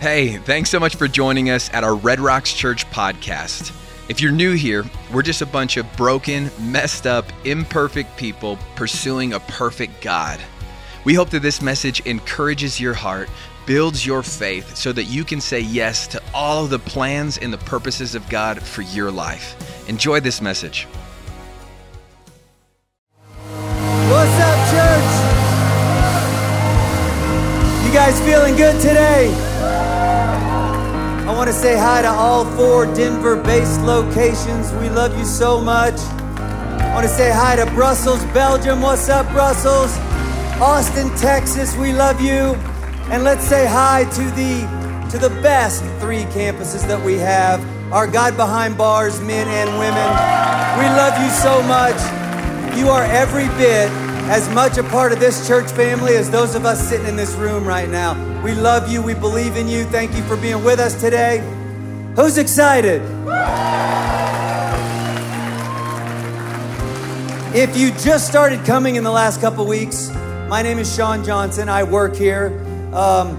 Hey, thanks so much for joining us at our Red Rocks Church podcast. If you're new here, we're just a bunch of broken, messed up, imperfect people pursuing a perfect God. We hope that this message encourages your heart, builds your faith, so that you can say yes to all of the plans and the purposes of God for your life. Enjoy this message. What's up, church? You guys feeling good today? Want to say hi to all four Denver based locations. We love you so much. I want to say hi to Brussels, Belgium. What's up, Brussels? Austin, Texas. We love you. And let's say hi to the to the best three campuses that we have. Our God behind bars, men and women. We love you so much. You are every bit as much a part of this church family as those of us sitting in this room right now. We love you. We believe in you. Thank you for being with us today. Who's excited? If you just started coming in the last couple weeks, my name is Sean Johnson. I work here. Um,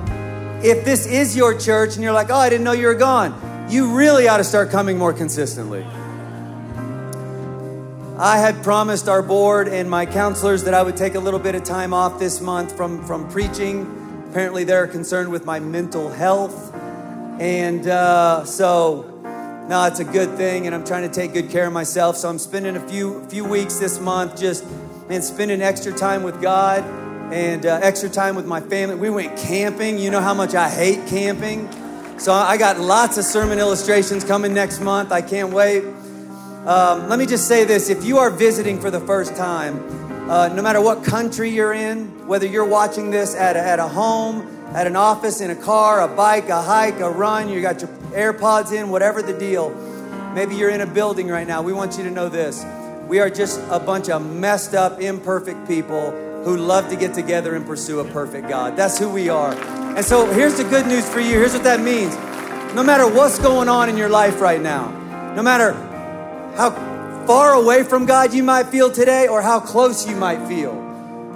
if this is your church and you're like, oh, I didn't know you were gone, you really ought to start coming more consistently. I had promised our board and my counselors that I would take a little bit of time off this month from, from preaching. Apparently, they're concerned with my mental health. And uh, so, no, it's a good thing, and I'm trying to take good care of myself. So I'm spending a few few weeks this month just and spending extra time with God and uh, extra time with my family. We went camping. You know how much I hate camping. So I got lots of sermon illustrations coming next month. I can't wait. Um, let me just say this if you are visiting for the first time, uh, no matter what country you're in, whether you're watching this at a, at a home, at an office, in a car, a bike, a hike, a run, you got your AirPods in, whatever the deal, maybe you're in a building right now, we want you to know this. We are just a bunch of messed up, imperfect people who love to get together and pursue a perfect God. That's who we are. And so here's the good news for you. Here's what that means. No matter what's going on in your life right now, no matter how far away from God you might feel today or how close you might feel.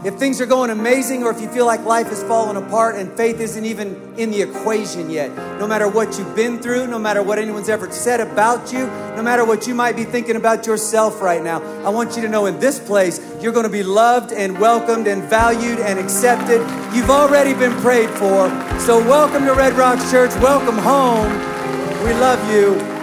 If things are going amazing or if you feel like life is falling apart and faith isn't even in the equation yet, no matter what you've been through, no matter what anyone's ever said about you, no matter what you might be thinking about yourself right now, I want you to know in this place, you're going to be loved and welcomed and valued and accepted. You've already been prayed for. So, welcome to Red Rocks Church. Welcome home. We love you.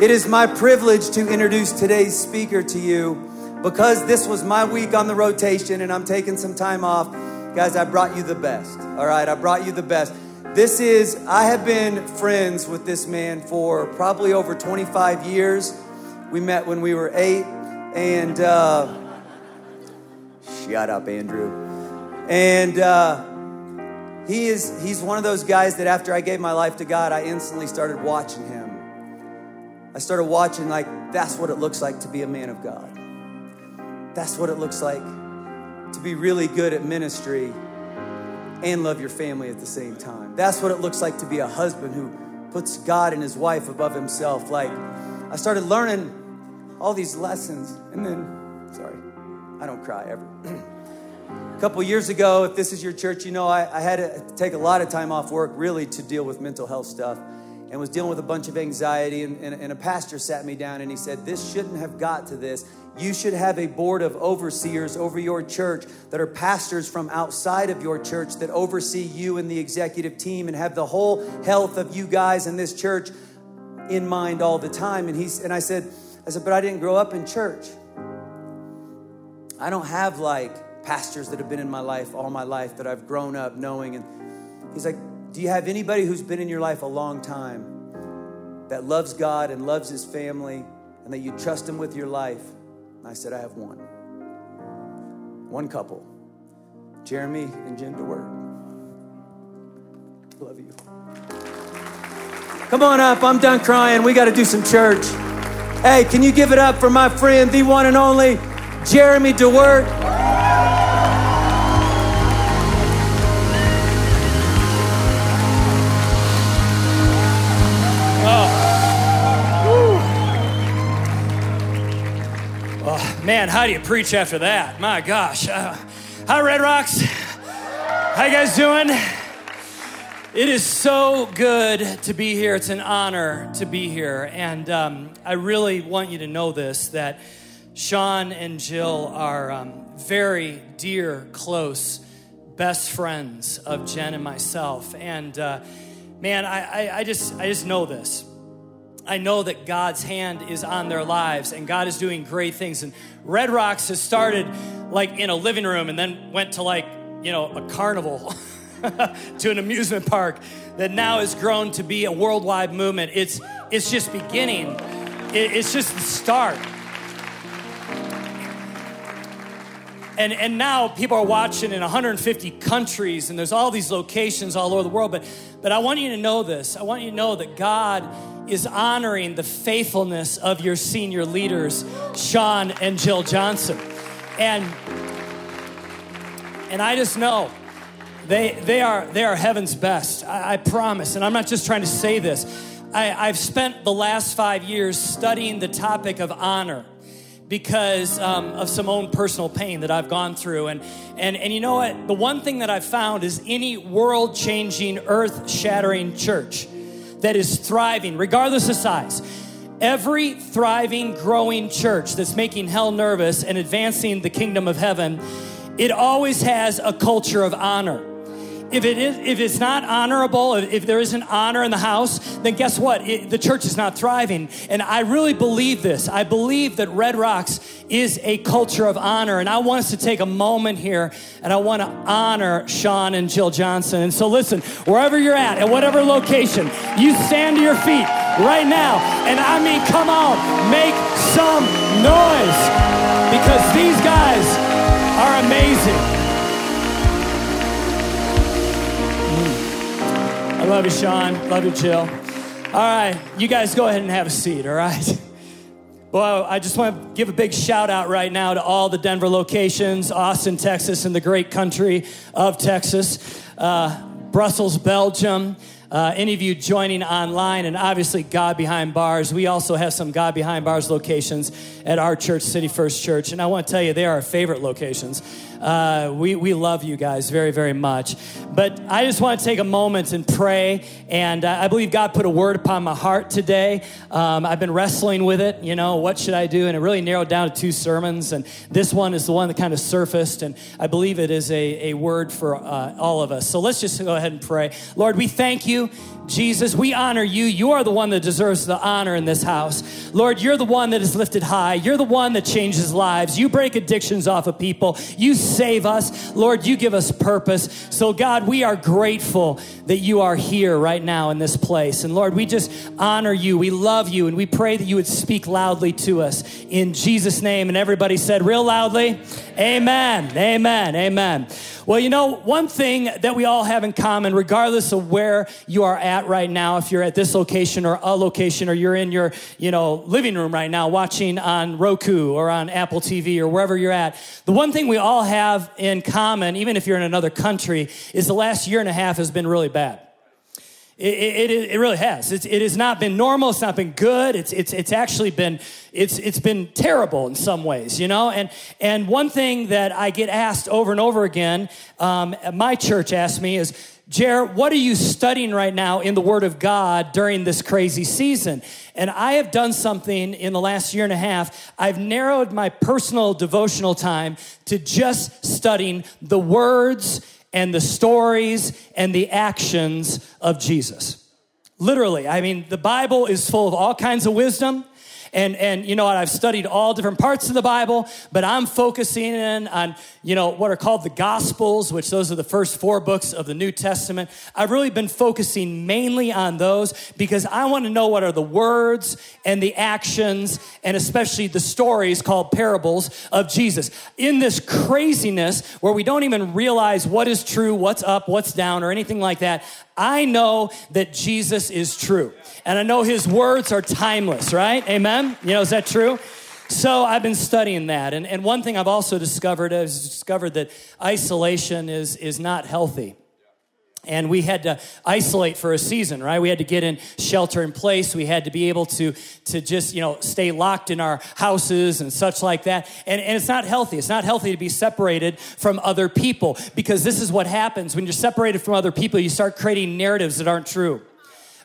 It is my privilege to introduce today's speaker to you. Because this was my week on the rotation and I'm taking some time off, guys, I brought you the best. All right, I brought you the best. This is, I have been friends with this man for probably over 25 years. We met when we were eight, and uh, shut up, Andrew. And uh, he is, he's one of those guys that after I gave my life to God, I instantly started watching him. I started watching, like, that's what it looks like to be a man of God. That's what it looks like to be really good at ministry and love your family at the same time. That's what it looks like to be a husband who puts God and his wife above himself. Like, I started learning all these lessons, and then, sorry, I don't cry ever. a couple years ago, if this is your church, you know I, I had to take a lot of time off work really to deal with mental health stuff and was dealing with a bunch of anxiety. And, and, and, a pastor sat me down and he said, This shouldn't have got to this. You should have a board of overseers over your church that are pastors from outside of your church that oversee you and the executive team and have the whole health of you guys in this church in mind all the time. And he, and I said, I said, but I didn't grow up in church. I don't have like pastors that have been in my life all my life that I've grown up knowing. And he's like, Do you have anybody who's been in your life a long time that loves God and loves his family and that you trust him with your life? And I said, I have one. One couple, Jeremy and Jen DeWeerdt. Love you. Come on up. I'm done crying. We got to do some church. Hey, can you give it up for my friend, the one and only Jeremy DeWeerdt? Man, how do you preach after that? My gosh. Uh, hi, Red Rocks. How you guys doing? It is so good to be here. It's an honor to be here. And um, I really want you to know this that Sean and Jill are um, very dear, close, best friends of Jen and myself. And uh, man, I, I, I, just, I just know this. I know that God's hand is on their lives and God is doing great things. And Red Rocks has started like in a living room and then went to like, you know, a carnival. to an amusement park that now has grown to be a worldwide movement. It's, it's just beginning, it, it's just the start. And, and now people are watching in 150 countries, and there's all these locations all over the world. But, but I want you to know this. I want you to know that God is honoring the faithfulness of your senior leaders, Sean and Jill Johnson. And, and I just know they, they, are, they are heaven's best, I, I promise. And I'm not just trying to say this. I, I've spent the last five years studying the topic of honor because um, of some own personal pain that I've gone through. And, and, and you know what? The one thing that I've found is any world changing, earth shattering church that is thriving, regardless of size, every thriving, growing church that's making hell nervous and advancing the kingdom of heaven, it always has a culture of honor if it is if it's not honorable if there isn't honor in the house then guess what? It, the church is not thriving. And i really believe this. I believe that red rocks is a culture of honor. And i want us to take a moment here and i want to honor sean and jill johnson. And so listen wherever you're at at whatever location you stand to your feet right now. And i mean come on make some noise. Because these guys are amazing love you, Sean. Love you, Jill. All right, you guys go ahead and have a seat, all right? Well, I just want to give a big shout out right now to all the Denver locations, Austin, Texas, and the great country of Texas, uh, Brussels, Belgium. Uh, any of you joining online, and obviously God Behind Bars. We also have some God Behind Bars locations at our church, City First Church. And I want to tell you, they are our favorite locations. Uh, we, we love you guys very, very much. But I just want to take a moment and pray. And I believe God put a word upon my heart today. Um, I've been wrestling with it. You know, what should I do? And it really narrowed down to two sermons. And this one is the one that kind of surfaced. And I believe it is a, a word for uh, all of us. So let's just go ahead and pray. Lord, we thank you. Jesus, we honor you. You are the one that deserves the honor in this house. Lord, you're the one that is lifted high. You're the one that changes lives. You break addictions off of people. You save us. Lord, you give us purpose. So, God, we are grateful that you are here right now in this place. And Lord, we just honor you. We love you. And we pray that you would speak loudly to us in Jesus' name. And everybody said real loudly, Amen. Amen. Amen. Well, you know, one thing that we all have in common, regardless of where you are at right now, if you're at this location or a location, or you're in your, you know, living room right now watching on Roku or on Apple TV or wherever you're at, the one thing we all have in common, even if you're in another country, is the last year and a half has been really bad. It, it, it, really has. It's, it has not been normal. It's not been good. It's, it's, it's actually been, it's, it's been terrible in some ways, you know? And, and one thing that I get asked over and over again, um, my church asked me is, Jer, what are you studying right now in the Word of God during this crazy season? And I have done something in the last year and a half. I've narrowed my personal devotional time to just studying the words and the stories and the actions of Jesus. Literally, I mean, the Bible is full of all kinds of wisdom. And, and you know what? I've studied all different parts of the Bible, but I'm focusing in on, you know, what are called the Gospels, which those are the first four books of the New Testament. I've really been focusing mainly on those because I want to know what are the words and the actions and especially the stories called parables of Jesus. In this craziness where we don't even realize what is true, what's up, what's down, or anything like that, I know that Jesus is true. And I know his words are timeless, right? Amen? You know, is that true? So I've been studying that. And, and one thing I've also discovered is discovered that isolation is, is not healthy. And we had to isolate for a season right? We had to get in shelter in place. We had to be able to to just you know stay locked in our houses and such like that. And, and it's not healthy. It's not healthy to be separated from other people because this is what happens. When you're separated from other people you start creating narratives that aren't true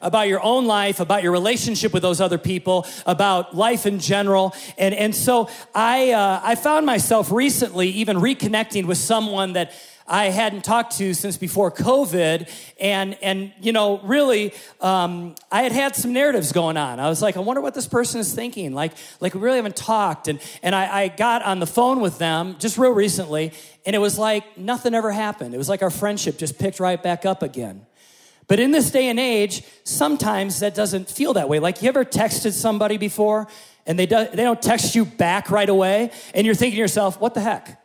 about your own life, about your relationship with those other people, about life in general. And, and so I, uh, I found myself recently even reconnecting with someone that I hadn't talked to since before COVID. And, and you know, really, um, I had had some narratives going on. I was like, I wonder what this person is thinking. Like, like we really haven't talked. And, and I, I got on the phone with them just real recently, and it was like nothing ever happened. It was like our friendship just picked right back up again. But in this day and age, sometimes that doesn't feel that way. Like, you ever texted somebody before and they, do, they don't text you back right away, and you're thinking to yourself, what the heck?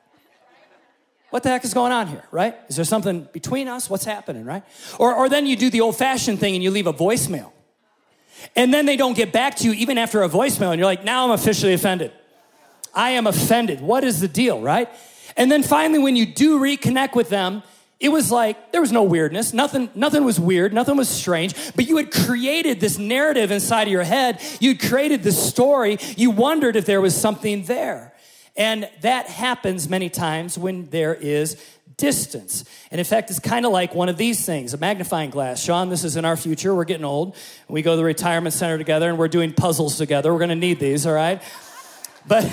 What the heck is going on here, right? Is there something between us? What's happening, right? Or, or then you do the old fashioned thing and you leave a voicemail. And then they don't get back to you even after a voicemail, and you're like, now I'm officially offended. I am offended. What is the deal, right? And then finally, when you do reconnect with them, it was like there was no weirdness. Nothing, nothing was weird. Nothing was strange. But you had created this narrative inside of your head. You'd created this story. You wondered if there was something there. And that happens many times when there is distance. And in fact, it's kind of like one of these things a magnifying glass. Sean, this is in our future. We're getting old. We go to the retirement center together and we're doing puzzles together. We're going to need these, all right? But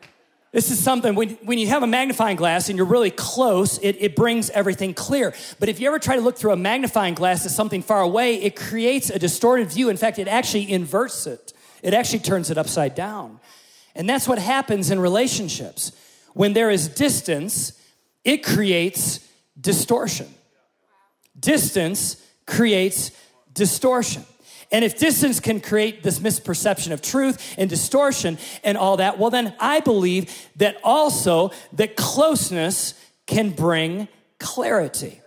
this is something when, when you have a magnifying glass and you're really close, it, it brings everything clear. But if you ever try to look through a magnifying glass at something far away, it creates a distorted view. In fact, it actually inverts it, it actually turns it upside down. And that's what happens in relationships. When there is distance, it creates distortion. Distance creates distortion. And if distance can create this misperception of truth and distortion and all that, well, then I believe that also that closeness can bring clarity.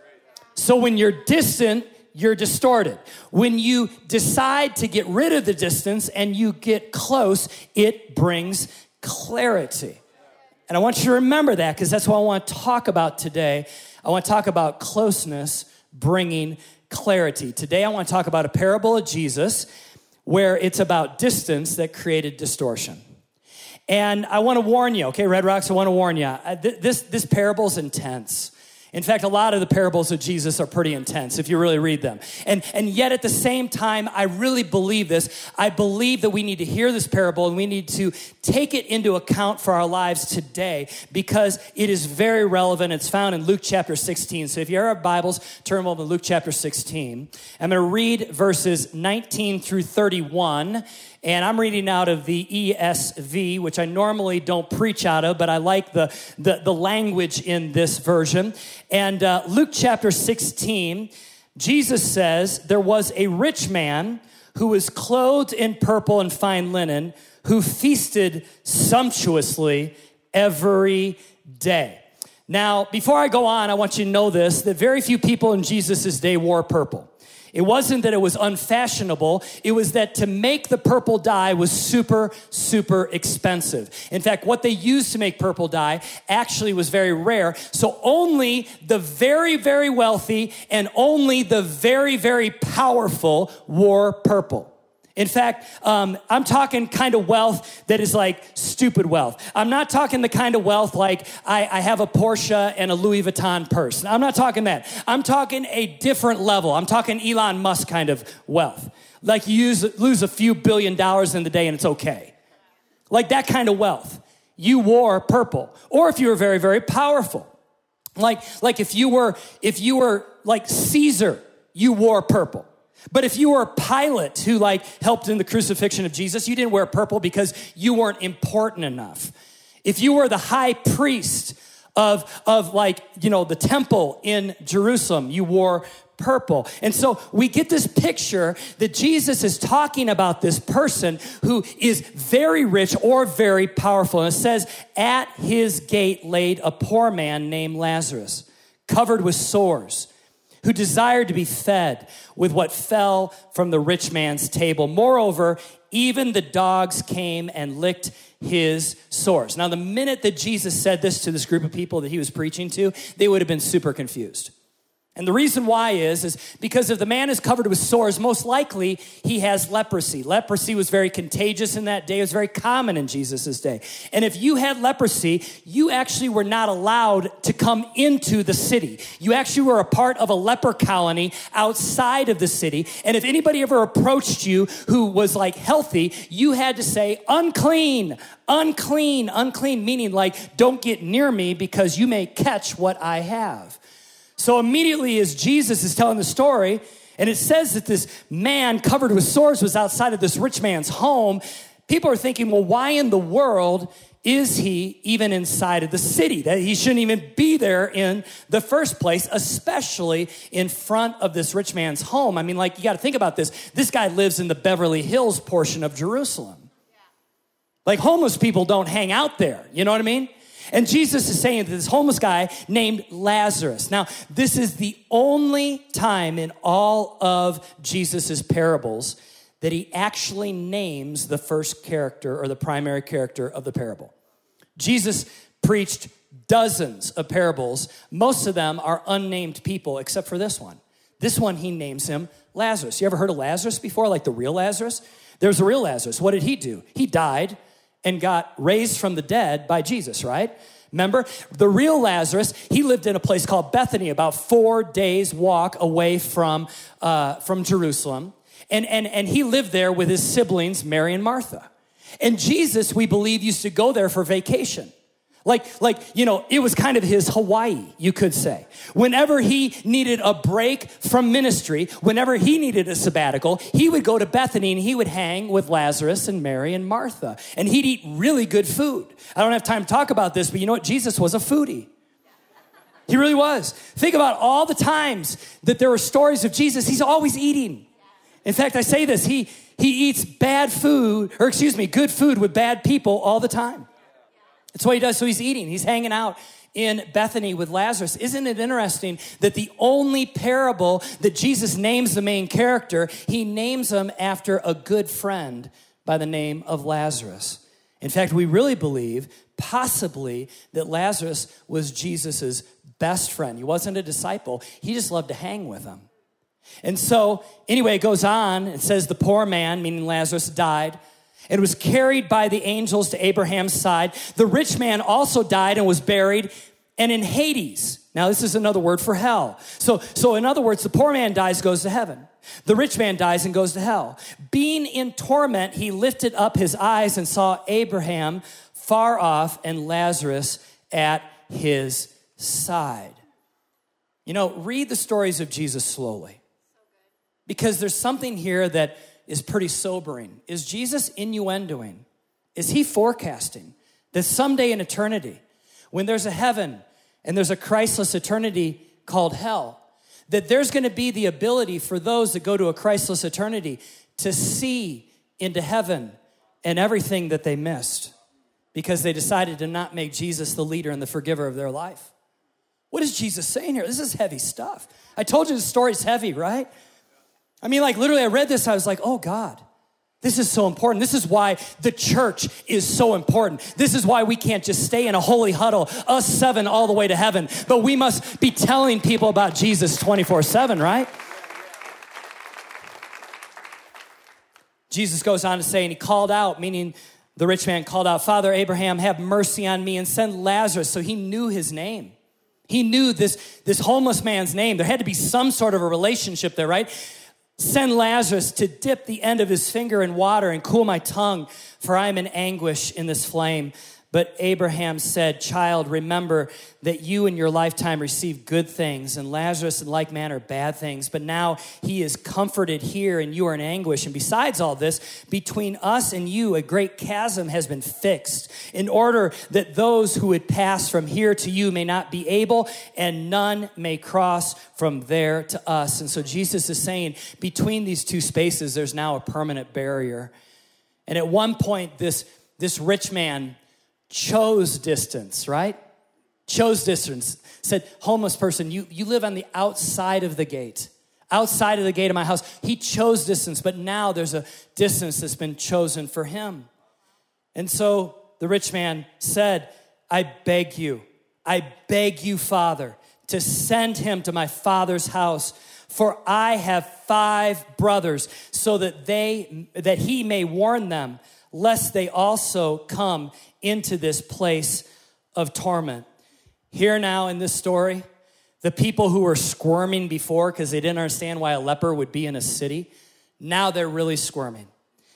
So when you're distant, you're distorted. When you decide to get rid of the distance and you get close, it brings clarity. And I want you to remember that because that's what I want to talk about today. I want to talk about closeness bringing clarity. Today, I want to talk about a parable of Jesus where it's about distance that created distortion. And I want to warn you, okay, Red Rocks, I want to warn you. Uh, this, this parable is intense. In fact, a lot of the parables of Jesus are pretty intense if you really read them. And, and yet, at the same time, I really believe this. I believe that we need to hear this parable and we need to take it into account for our lives today because it is very relevant. It's found in Luke chapter 16. So if you have Bibles, turn over to Luke chapter 16. I'm going to read verses 19 through 31 and I'm reading out of the ESV, which I normally don't preach out of, but I like the, the, the language in this version. And uh, Luke chapter 16, Jesus says, There was a rich man who was clothed in purple and fine linen, who feasted sumptuously every day. Now, before I go on, I want you to know this that very few people in Jesus' day wore purple. It wasn't that it was unfashionable, it was that to make the purple dye was super, super expensive. In fact, what they used to make purple dye actually was very rare. So only the very, very wealthy and only the very, very powerful wore purple. In fact, um, I'm talking kind of wealth that is like stupid wealth. I'm not talking the kind of wealth like I, I, have a Porsche and a Louis Vuitton purse. I'm not talking that. I'm talking a different level. I'm talking Elon Musk kind of wealth. Like you use, lose a few billion dollars in the day and it's okay. Like that kind of wealth. You wore purple. Or if you were very, very powerful. Like, like if you were, if you were like Caesar, you wore purple. But if you were Pilate who like helped in the crucifixion of Jesus, you didn't wear purple because you weren't important enough. If you were the high priest of, of like, you know, the temple in Jerusalem, you wore purple. And so we get this picture that Jesus is talking about this person who is very rich or very powerful. And it says, at his gate laid a poor man named Lazarus, covered with sores who desired to be fed with what fell from the rich man's table. Moreover, even the dogs came and licked his sores. Now, the minute that Jesus said this to this group of people that he was preaching to, they would have been super confused. And the reason why is, is because if the man is covered with sores, most likely he has leprosy. Leprosy was very contagious in that day. It was very common in Jesus' day. And if you had leprosy, you actually were not allowed to come into the city. You actually were a part of a leper colony outside of the city. And if anybody ever approached you who was like healthy, you had to say, unclean, unclean, unclean, meaning like, don't get near me because you may catch what I have. So immediately, as Jesus is telling the story, and it says that this man covered with sores was outside of this rich man's home, people are thinking, well, why in the world is he even inside of the city? That he shouldn't even be there in the first place, especially in front of this rich man's home. I mean, like, you got to think about this. This guy lives in the Beverly Hills portion of Jerusalem. Like, homeless people don't hang out there. You know what I mean? And Jesus is saying to this homeless guy named Lazarus. Now, this is the only time in all of Jesus's parables that he actually names the first character or the primary character of the parable. Jesus preached dozens of parables. Most of them are unnamed people, except for this one. This one, he names him Lazarus. You ever heard of Lazarus before, like the real Lazarus? There's a real Lazarus. What did he do? He died and got raised from the dead by Jesus, right? Remember, the real Lazarus, he lived in a place called Bethany, about four days' walk away from, uh, from Jerusalem. And, and, and he lived there with his siblings, Mary and Martha. And Jesus, we believe, used to go there for vacation. Like, like, you know, it was kind of his Hawaii, you could say. Whenever he needed a break from ministry, whenever he needed a sabbatical, he would go to Bethany and he would hang with Lazarus and Mary and Martha. And he'd eat really good food. I don't have time to talk about this, but you know what? Jesus was a foodie. He really was. Think about all the times that there were stories of Jesus, he's always eating. In fact, I say this, he, he eats bad food, or excuse me, good food with bad people all the time. That's what he does. So he's eating, he's hanging out in Bethany with Lazarus. Isn't it interesting that the only parable that Jesus names the main character, he names him after a good friend by the name of Lazarus? In fact, we really believe possibly that Lazarus was Jesus's best friend. He wasn't a disciple, he just loved to hang with him. And so, anyway, it goes on. It says the poor man, meaning Lazarus, died and was carried by the angels to Abraham's side. The rich man also died and was buried, and in Hades. Now, this is another word for hell. So, so in other words, the poor man dies, goes to heaven. The rich man dies and goes to hell. Being in torment, he lifted up his eyes and saw Abraham far off and Lazarus at his side. You know, read the stories of Jesus slowly because there's something here that is pretty sobering. Is Jesus innuendoing? Is he forecasting that someday in eternity, when there's a heaven and there's a Christless eternity called hell, that there's going to be the ability for those that go to a Christless eternity to see into heaven and everything that they missed because they decided to not make Jesus the leader and the forgiver of their life. What is Jesus saying here? This is heavy stuff. I told you the story's heavy, right? I mean, like, literally, I read this, I was like, oh, God. This is so important. This is why the church is so important. This is why we can't just stay in a holy huddle, us seven all the way to heaven, but we must be telling people about Jesus 24 7, right? Jesus goes on to say, and he called out, meaning the rich man called out, Father Abraham, have mercy on me and send Lazarus. So he knew his name. He knew this, this homeless man's name. There had to be some sort of a relationship there, right? Send Lazarus to dip the end of his finger in water and cool my tongue, for I am in anguish in this flame. But Abraham said, Child, remember that you in your lifetime received good things, and Lazarus in like manner bad things. But now he is comforted here, and you are in anguish. And besides all this, between us and you, a great chasm has been fixed, in order that those who would pass from here to you may not be able, and none may cross from there to us. And so Jesus is saying, between these two spaces, there's now a permanent barrier. And at one point, this, this rich man chose distance, right? Chose distance. Said, homeless person, you, you live on the outside of the gate, outside of the gate of my house. He chose distance, but now there's a distance that's been chosen for him. And so the rich man said, I beg you, I beg you, Father, to send him to my father's house. For I have five brothers, so that they that he may warn them, lest they also come into this place of torment. Here now in this story, the people who were squirming before because they didn't understand why a leper would be in a city, now they're really squirming.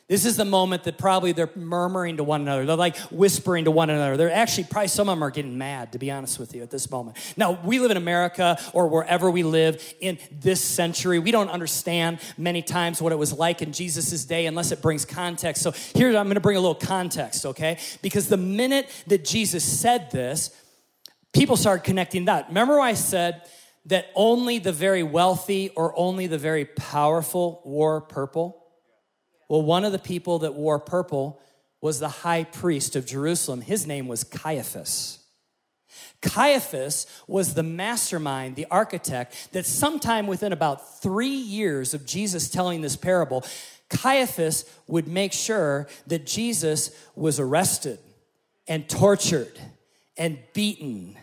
This is the moment that probably they're murmuring to one another. They're like whispering to one another. They're actually, probably some of them are getting mad, to be honest with you, at this moment. Now, we live in America or wherever we live in this century. We don't understand many times what it was like in Jesus' day unless it brings context. So here I'm going to bring a little context, okay? Because the minute that Jesus said this, people started connecting that. Remember I said that only the very wealthy or only the very powerful wore purple? Well, one of the people that wore purple was the high priest of Jerusalem. His name was Caiaphas. Caiaphas was the mastermind, the architect, that sometime within about three years of Jesus telling this parable, Caiaphas would make sure that Jesus was arrested and tortured and beaten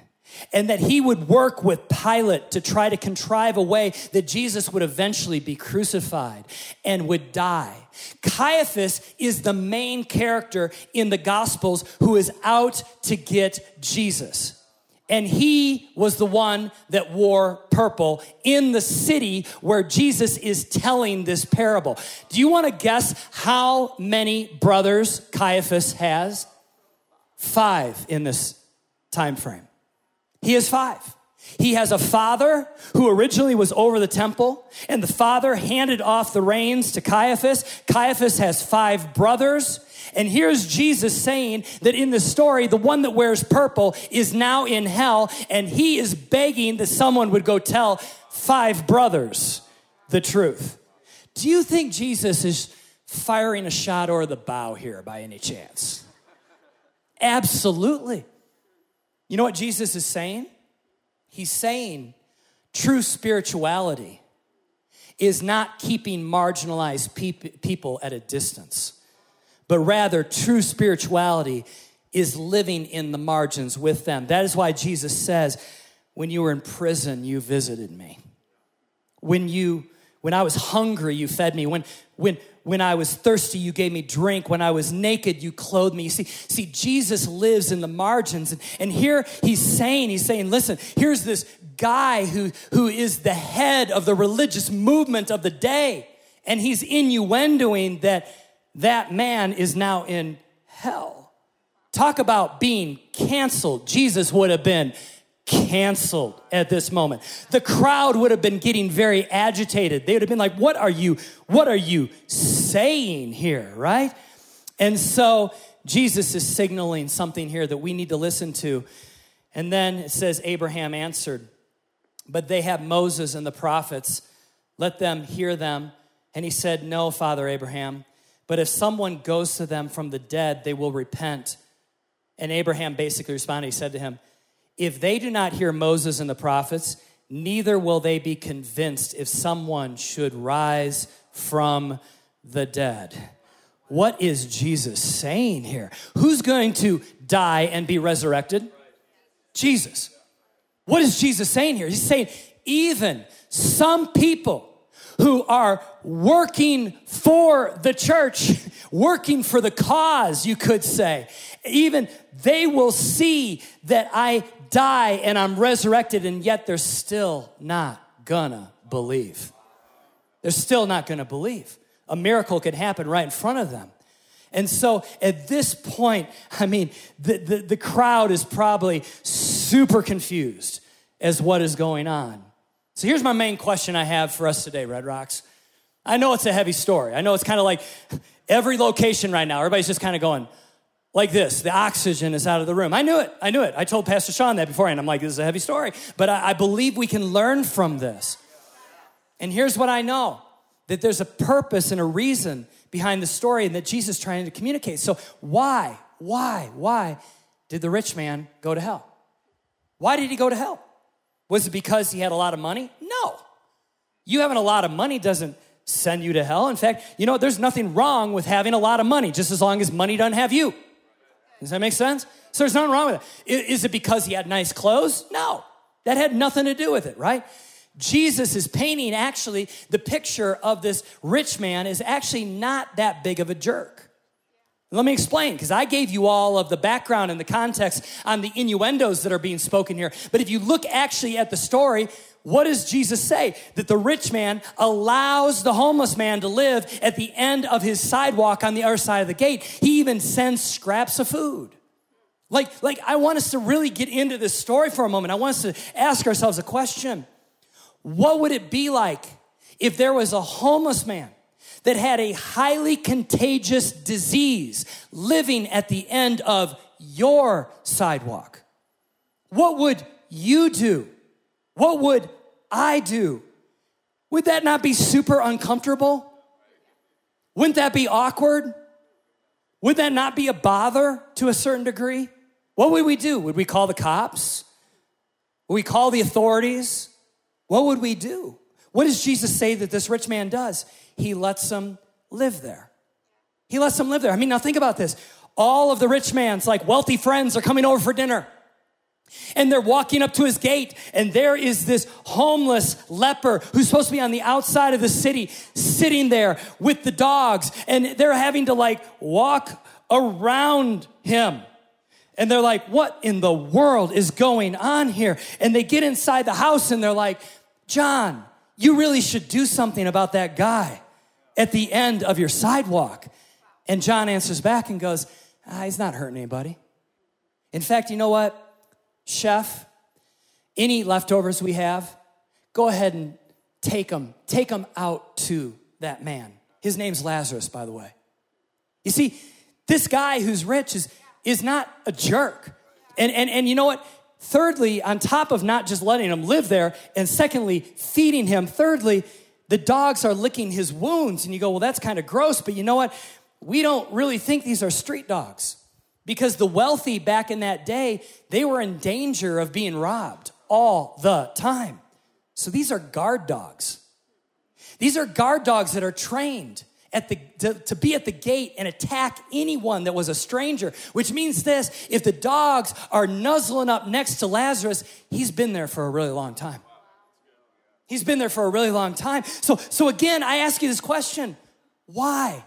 and that he would work with Pilate to try to contrive a way that Jesus would eventually be crucified and would die. Caiaphas is the main character in the Gospels who is out to get Jesus. And he was the one that wore purple in the city where Jesus is telling this parable. Do you want to guess how many brothers Caiaphas has? Five in this time frame. He has five. He has a father who originally was over the temple, and the father handed off the reins to Caiaphas. Caiaphas has five brothers. And here's Jesus saying that in the story, the one that wears purple is now in hell, and he is begging that someone would go tell five brothers the truth. Do you think Jesus is firing a shot over the bow here by any chance? Absolutely. You know what Jesus is saying? He's saying true spirituality is not keeping marginalized people at a distance, but rather true spirituality is living in the margins with them. That is why Jesus says, When you were in prison, you visited me. When you when I was hungry, you fed me. When, when, when I was thirsty, you gave me drink. When I was naked, you clothed me. You see, see, Jesus lives in the margins. And, and here he's saying, he's saying, listen, here's this guy who, who is the head of the religious movement of the day. And he's innuendoing that that man is now in hell. Talk about being canceled. Jesus would have been canceled at this moment. The crowd would have been getting very agitated. They would have been like, "What are you what are you saying here?" right? And so Jesus is signaling something here that we need to listen to. And then it says Abraham answered, "But they have Moses and the prophets. Let them hear them." And he said, "No, Father Abraham, but if someone goes to them from the dead, they will repent." And Abraham basically responded, he said to him, if they do not hear Moses and the prophets, neither will they be convinced if someone should rise from the dead. What is Jesus saying here? Who's going to die and be resurrected? Jesus. What is Jesus saying here? He's saying, even some people who are working for the church, working for the cause, you could say, even they will see that I die and I'm resurrected, and yet they're still not gonna believe. They're still not gonna believe. A miracle could happen right in front of them. And so at this point, I mean, the, the, the, crowd is probably super confused as what is going on. So here's my main question I have for us today, Red Rocks. I know it's a heavy story. I know it's kind of like every location right now, everybody's just kind of going, like this the oxygen is out of the room. I knew it. I knew it. I told Pastor Sean that beforehand. I'm like, this is a heavy story. But I, I believe we can learn from this. And here's what I know that there's a purpose and a reason behind the story and that Jesus is trying to communicate. So, why, why, why did the rich man go to hell? Why did he go to hell? Was it because he had a lot of money? No. You having a lot of money doesn't send you to hell. In fact, you know, there's nothing wrong with having a lot of money, just as long as money doesn't have you. Does that make sense? So there's nothing wrong with it. Is it because he had nice clothes? No. That had nothing to do with it, right? Jesus is painting actually the picture of this rich man is actually not that big of a jerk. Let me explain, because I gave you all of the background and the context on the innuendos that are being spoken here. But if you look actually at the story, what does Jesus say? That the rich man allows the homeless man to live at the end of his sidewalk on the other side of the gate. He even sends scraps of food. Like, like I want us to really get into this story for a moment. I want us to ask ourselves a question. What would it be like if there was a homeless man that had a highly contagious disease living at the end of your sidewalk? What would you do? What would I do? Would that not be super uncomfortable? Wouldn't that be awkward? Would that not be a bother to a certain degree? What would we do? Would we call the cops? Would we call the authorities? What would we do? What does Jesus say that this rich man does? He lets them live there. He lets them live there. I mean, now think about this. All of the rich man's like wealthy friends are coming over for dinner. And they're walking up to his gate, and there is this homeless leper who's supposed to be on the outside of the city, sitting there with the dogs, and they're having to like walk around him. And they're like, What in the world is going on here? And they get inside the house and they're like, John, you really should do something about that guy at the end of your sidewalk. And John answers back and goes, ah, He's not hurting anybody. In fact, you know what? Chef, any leftovers we have, go ahead and take them, take them out to that man. His name's Lazarus, by the way. You see, this guy who's rich is, is not a jerk. And, and, and you know what? Thirdly, on top of not just letting him live there, and secondly, feeding him, thirdly, the dogs are licking his wounds. And you go, well, that's kind of gross, but you know what? We don't really think these are street dogs because the wealthy back in that day, they were in danger of being robbed all the time. So these are guard dogs. These are guard dogs that are trained at the, to, to, be at the gate and attack anyone that was a stranger, which means this if the dogs are nuzzling up next to Lazarus, he's been there for a really long time. He's been there for a really long time. So, so again, I ask you this question why?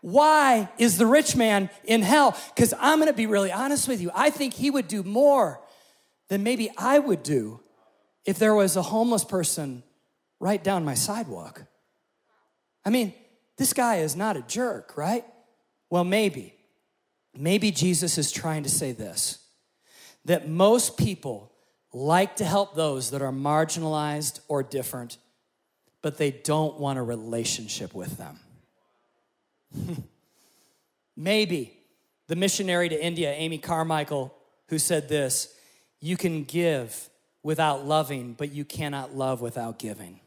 Why is the rich man in hell? Because I'm gonna be really honest with you. I think he would do more than maybe I would do if there was a homeless person right down my sidewalk. I mean, this guy is not a jerk, right? Well, maybe. Maybe Jesus is trying to say this that most people like to help those that are marginalized or different, but they don't want a relationship with them. maybe the missionary to India, Amy Carmichael, who said this you can give without loving, but you cannot love without giving.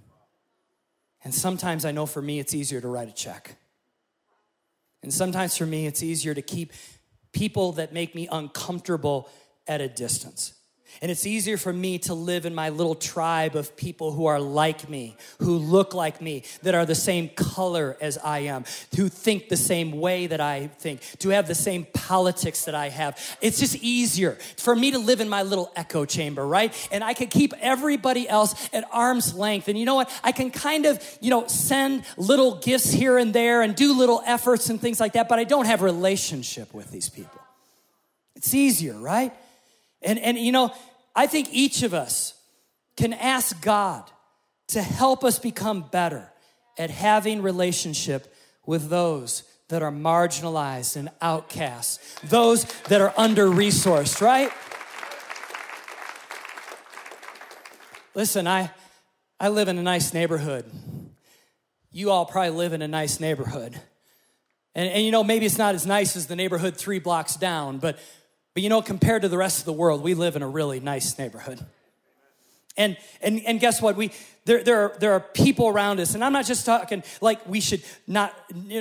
And sometimes I know for me it's easier to write a check. And sometimes for me it's easier to keep people that make me uncomfortable at a distance. And it's easier for me to live in my little tribe of people who are like me, who look like me, that are the same color as I am, who think the same way that I think, to have the same politics that I have. It's just easier for me to live in my little echo chamber, right? And I can keep everybody else at arm's length. And you know what? I can kind of, you know, send little gifts here and there and do little efforts and things like that, but I don't have relationship with these people. It's easier, right? And, and you know, I think each of us can ask God to help us become better at having relationship with those that are marginalized and outcasts, those that are under resourced, right? Listen, I, I live in a nice neighborhood. You all probably live in a nice neighborhood. And, and you know, maybe it's not as nice as the neighborhood three blocks down, but but you know, compared to the rest of the world, we live in a really nice neighborhood. And, and, and guess what? We, there, there, are, there are people around us, and I'm not just talking like we should not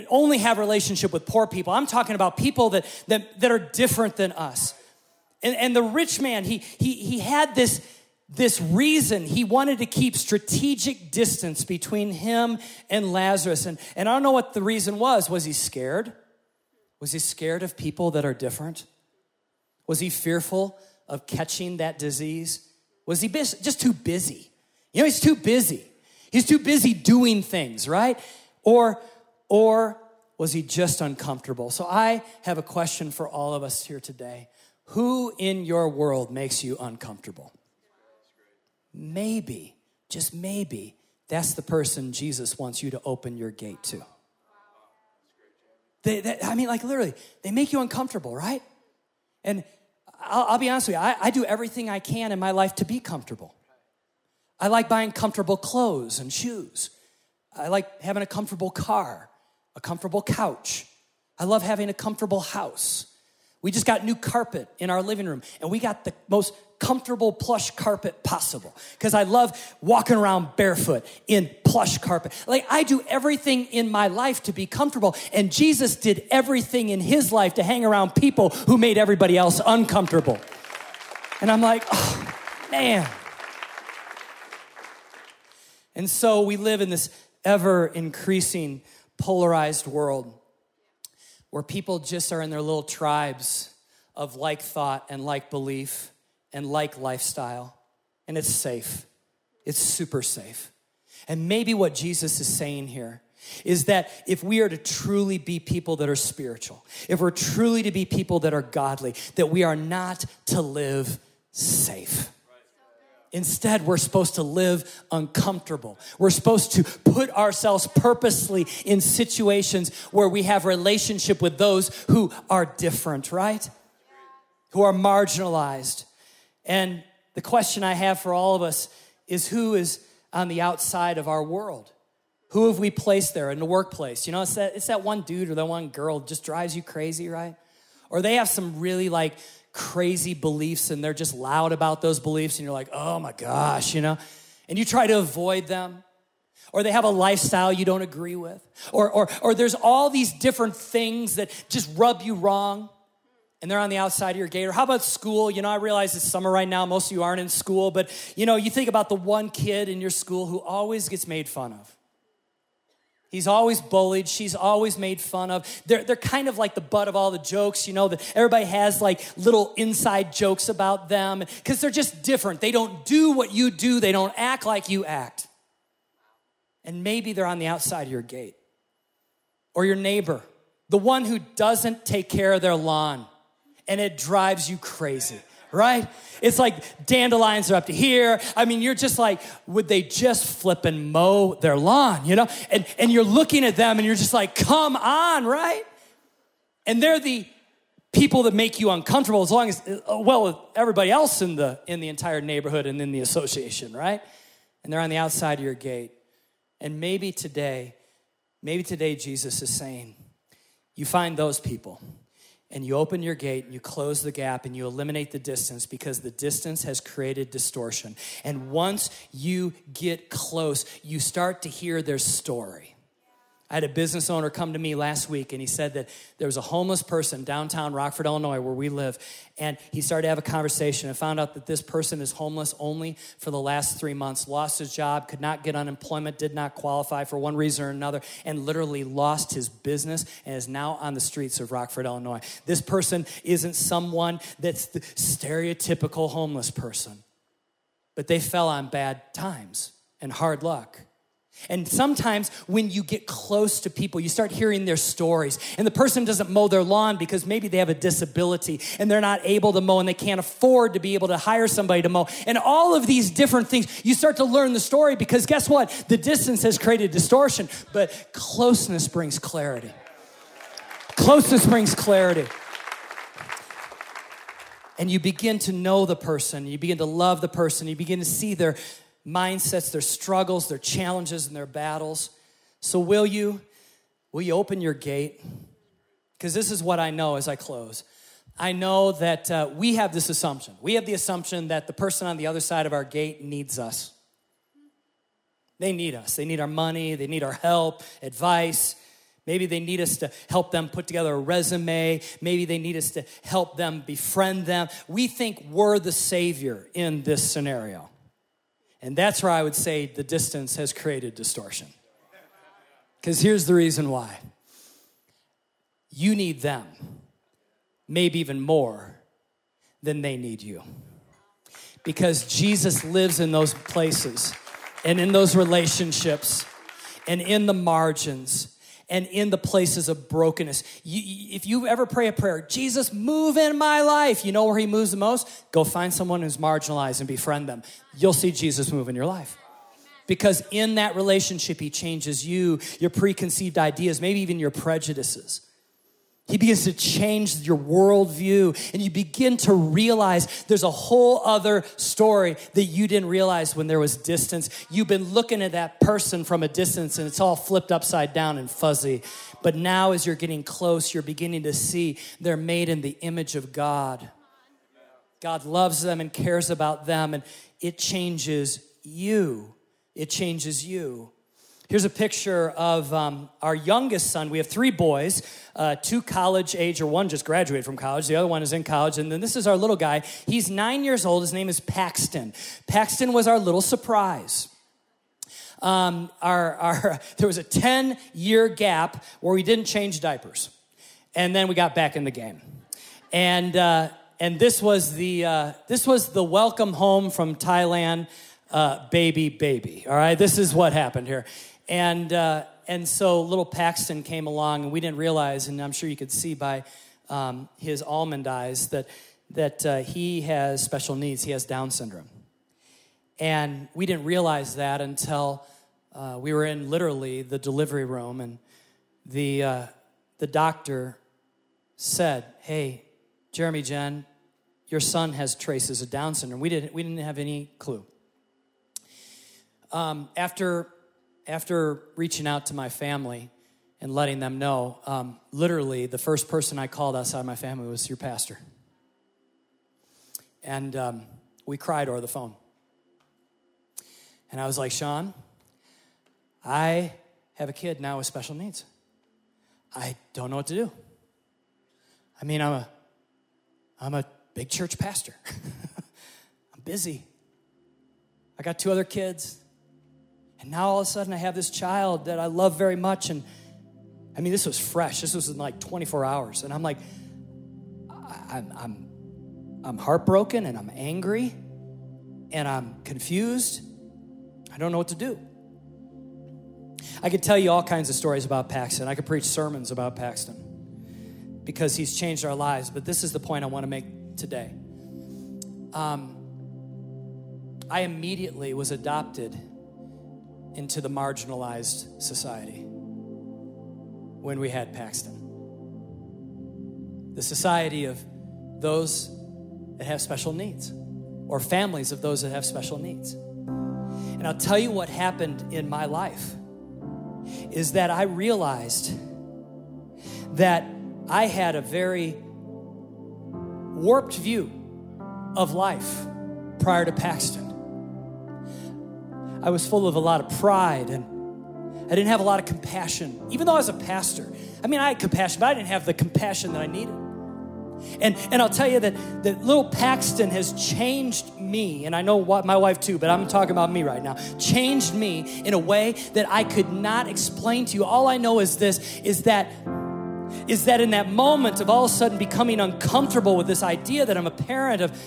only have relationship with poor people. I'm talking about people that, that, that are different than us. And, and the rich man, he, he, he had this, this reason. He wanted to keep strategic distance between him and Lazarus. And, and I don't know what the reason was. Was he scared? Was he scared of people that are different? Was he fearful of catching that disease? Was he bus- just too busy? You know, he's too busy. He's too busy doing things, right? Or, or was he just uncomfortable? So I have a question for all of us here today. Who in your world makes you uncomfortable? Maybe, just maybe, that's the person Jesus wants you to open your gate to. They, they, I mean, like literally, they make you uncomfortable, right? And I'll, I'll be honest with you, I, I do everything I can in my life to be comfortable. I like buying comfortable clothes and shoes. I like having a comfortable car, a comfortable couch. I love having a comfortable house. We just got new carpet in our living room, and we got the most comfortable plush carpet possible because I love walking around barefoot in plush carpet. Like I do everything in my life to be comfortable, and Jesus did everything in his life to hang around people who made everybody else uncomfortable. And I'm like, oh, man. And so we live in this ever increasing polarized world where people just are in their little tribes of like thought and like belief and like lifestyle. And it's safe, it's super safe. And maybe what Jesus is saying here is that if we are to truly be people that are spiritual, if we're truly to be people that are godly, that we are not to live safe. Instead, we're supposed to live uncomfortable. We're supposed to put ourselves purposely in situations where we have relationship with those who are different, right? Who are marginalized. And the question I have for all of us is who is on the outside of our world? Who have we placed there in the workplace? You know, it's that, it's that one dude or that one girl just drives you crazy, right? Or they have some really like crazy beliefs and they're just loud about those beliefs and you're like, oh my gosh, you know? And you try to avoid them. Or they have a lifestyle you don't agree with. Or, or, or there's all these different things that just rub you wrong and they're on the outside of your gate. Or how about school? You know, I realize it's summer right now. Most of you aren't in school, but you know, you think about the one kid in your school who always gets made fun of. He's always bullied. She's always made fun of. They're, they're kind of like the butt of all the jokes, you know, that everybody has like little inside jokes about them because they're just different. They don't do what you do, they don't act like you act. And maybe they're on the outside of your gate or your neighbor, the one who doesn't take care of their lawn and it drives you crazy right? It's like dandelions are up to here. I mean, you're just like, would they just flip and mow their lawn, you know? And, and you're looking at them and you're just like, come on, right? And they're the people that make you uncomfortable as long as, uh, well, with everybody else in the, in the entire neighborhood and in the association, right? And they're on the outside of your gate. And maybe today, maybe today Jesus is saying, you find those people and you open your gate and you close the gap and you eliminate the distance because the distance has created distortion. And once you get close, you start to hear their story. I had a business owner come to me last week and he said that there was a homeless person downtown Rockford, Illinois, where we live. And he started to have a conversation and found out that this person is homeless only for the last three months, lost his job, could not get unemployment, did not qualify for one reason or another, and literally lost his business and is now on the streets of Rockford, Illinois. This person isn't someone that's the stereotypical homeless person, but they fell on bad times and hard luck. And sometimes when you get close to people, you start hearing their stories. And the person doesn't mow their lawn because maybe they have a disability and they're not able to mow and they can't afford to be able to hire somebody to mow. And all of these different things, you start to learn the story because guess what? The distance has created distortion, but closeness brings clarity. Closeness brings clarity. And you begin to know the person, you begin to love the person, you begin to see their mindsets, their struggles, their challenges, and their battles. So, will you? Will you open your gate? Because this is what I know as I close. I know that uh, we have this assumption. We have the assumption that the person on the other side of our gate needs us. They need us. They need our money. They need our help, advice. Maybe they need us to help them put together a resume. Maybe they need us to help them befriend them. We think we're the savior in this scenario. And that's where I would say the distance has created distortion. Because here's the reason why you need them, maybe even more than they need you. because Jesus lives in those places and in those relationships and in the margins and in the places of brokenness. You, if you ever pray a prayer, Jesus, move in my life, you know where he moves the most? Go find someone who's marginalized and befriend them. You'll see Jesus move in your life. Because in that relationship, he changes you, your preconceived ideas, maybe even your prejudices. He begins to change your worldview, and you begin to realize there's a whole other story that you didn't realize when there was distance. You've been looking at that person from a distance, and it's all flipped upside down and fuzzy. But now, as you're getting close, you're beginning to see they're made in the image of God. God loves them and cares about them, and it changes you. It changes you. Here's a picture of um, our youngest son. We have three boys, uh, two college age, or one just graduated from college, the other one is in college. And then this is our little guy. He's nine years old. His name is Paxton. Paxton was our little surprise. Um, our, our, there was a 10 year gap where we didn't change diapers. And then we got back in the game. And, uh, and this was the uh, this was the welcome home from Thailand, uh, baby, baby. All right, this is what happened here. And, uh, and so little Paxton came along, and we didn't realize, and I'm sure you could see by um, his almond eyes, that, that uh, he has special needs. He has Down syndrome. And we didn't realize that until uh, we were in literally the delivery room, and the, uh, the doctor said, Hey, Jeremy Jen, your son has traces of Down syndrome. We didn't, we didn't have any clue. Um, after after reaching out to my family and letting them know, um, literally the first person I called outside my family was your pastor. And um, we cried over the phone. And I was like, Sean, I have a kid now with special needs. I don't know what to do. I mean, I'm a, I'm a big church pastor. I'm busy. I got two other kids. And now all of a sudden I have this child that I love very much. And I mean, this was fresh. This was in like 24 hours. And I'm like, I'm, I'm, I'm heartbroken and I'm angry and I'm confused. I don't know what to do. I could tell you all kinds of stories about Paxton. I could preach sermons about Paxton because he's changed our lives. But this is the point I want to make today. Um, I immediately was adopted into the marginalized society when we had Paxton. The society of those that have special needs or families of those that have special needs. And I'll tell you what happened in my life is that I realized that I had a very warped view of life prior to Paxton. I was full of a lot of pride and I didn't have a lot of compassion, even though I was a pastor. I mean, I had compassion, but I didn't have the compassion that I needed. And, and I'll tell you that, that little Paxton has changed me, and I know what, my wife too, but I'm talking about me right now. Changed me in a way that I could not explain to you. All I know is this is that is that in that moment of all of a sudden becoming uncomfortable with this idea that I'm a parent of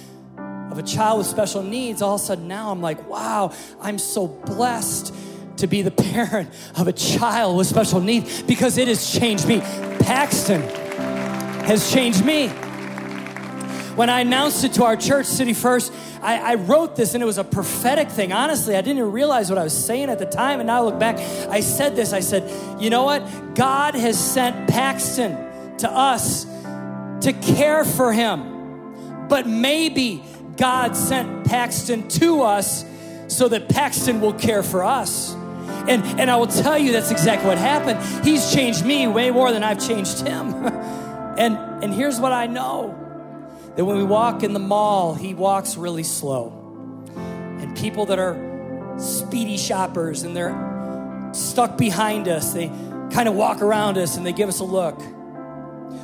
of a child with special needs, all of a sudden now I'm like, wow, I'm so blessed to be the parent of a child with special needs because it has changed me. Paxton has changed me. When I announced it to our church, City First, I, I, wrote this and it was a prophetic thing. Honestly, I didn't even realize what I was saying at the time. And now I look back, I said this I said, you know what? God has sent Paxton to us to care for him. But maybe God sent Paxton to us so that Paxton will care for us. And, and I will tell you that's exactly what happened. He's changed me way more than I've changed him. and, and here's what I know that when we walk in the mall, he walks really slow. And people that are speedy shoppers and they're stuck behind us, they kind of walk around us and they give us a look.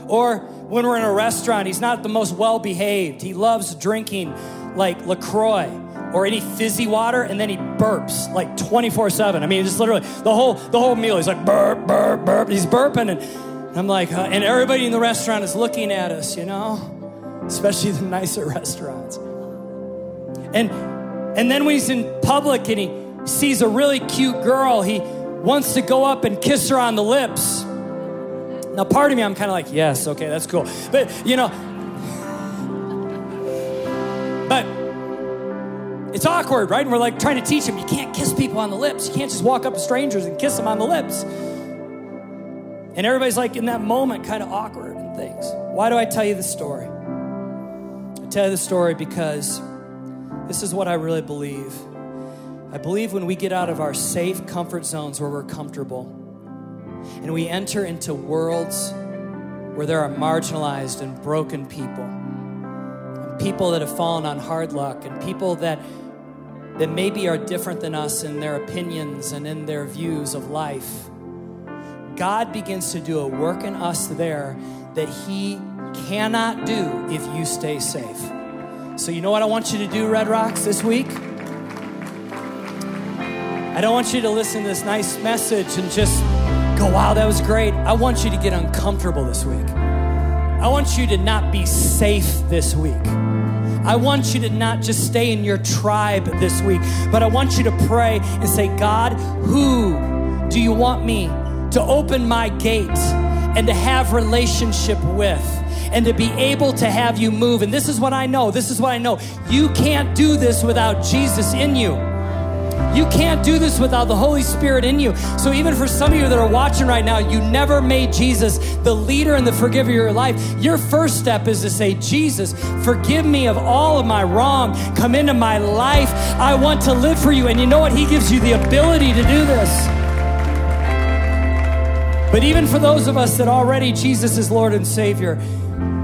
Or when we're in a restaurant, he's not the most well behaved. He loves drinking like LaCroix or any fizzy water and then he burps like 24-7 i mean just literally the whole the whole meal he's like burp burp burp he's burping and i'm like and everybody in the restaurant is looking at us you know especially the nicer restaurants And and then when he's in public and he sees a really cute girl, he wants to go up and kiss her on the lips. Now, part of me, I'm kind of like, yes, okay, that's cool. But, you know, but it's awkward, right? And we're like trying to teach him you can't kiss people on the lips. You can't just walk up to strangers and kiss them on the lips. And everybody's like in that moment, kind of awkward and things. Why do I tell you the story? I tell you the story because this is what I really believe. I believe when we get out of our safe comfort zones where we're comfortable and we enter into worlds where there are marginalized and broken people, and people that have fallen on hard luck, and people that that maybe are different than us in their opinions and in their views of life. God begins to do a work in us there that He cannot do if you stay safe. So, you know what I want you to do, Red Rocks, this week? I don't want you to listen to this nice message and just go, wow, that was great. I want you to get uncomfortable this week. I want you to not be safe this week. I want you to not just stay in your tribe this week, but I want you to pray and say, God, who do you want me to open my gate and to have relationship with? and to be able to have you move. And this is what I know. This is what I know. You can't do this without Jesus in you. You can't do this without the Holy Spirit in you. So, even for some of you that are watching right now, you never made Jesus the leader and the forgiver of your life. Your first step is to say, Jesus, forgive me of all of my wrong. Come into my life. I want to live for you. And you know what? He gives you the ability to do this. But even for those of us that already Jesus is Lord and Savior,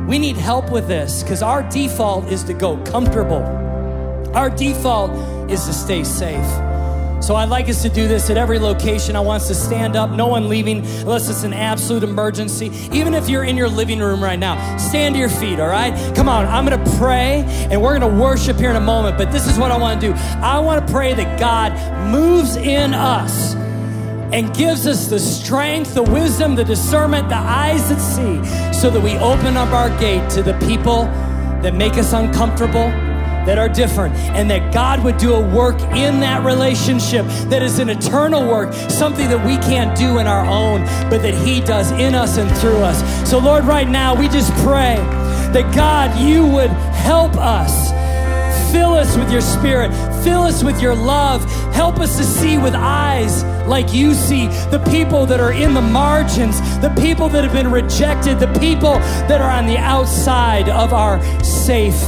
we need help with this because our default is to go comfortable. Our default is to stay safe. So I'd like us to do this at every location. I want us to stand up, no one leaving unless it's an absolute emergency. Even if you're in your living room right now, stand to your feet, all right? Come on, I'm gonna pray and we're gonna worship here in a moment. But this is what I wanna do I wanna pray that God moves in us and gives us the strength, the wisdom, the discernment, the eyes that see, so that we open up our gate to the people that make us uncomfortable, that are different, and that God would do a work in that relationship that is an eternal work, something that we can't do in our own, but that He does in us and through us. So, Lord, right now, we just pray that God, you would help us Fill us with your spirit. Fill us with your love. Help us to see with eyes like you see the people that are in the margins, the people that have been rejected, the people that are on the outside of our safe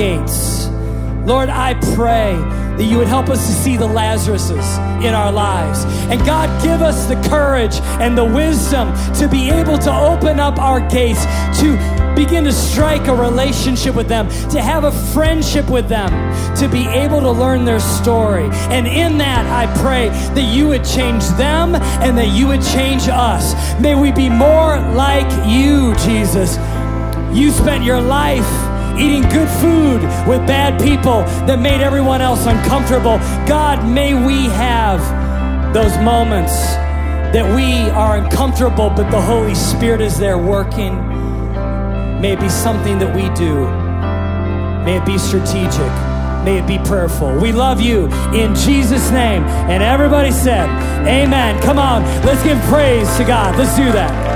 gates. Lord, I pray that you would help us to see the Lazaruses in our lives. And God, give us the courage and the wisdom to be able to open up our gates, to begin to strike a relationship with them, to have a friendship with them, to be able to learn their story. And in that, I pray that you would change them and that you would change us. May we be more like you, Jesus. You spent your life eating good food with bad people that made everyone else uncomfortable. God, may we have those moments that we are uncomfortable, but the Holy Spirit is there working. May it be something that we do. May it be strategic. May it be prayerful. We love you in Jesus' name. And everybody said, Amen. Come on, let's give praise to God. Let's do that.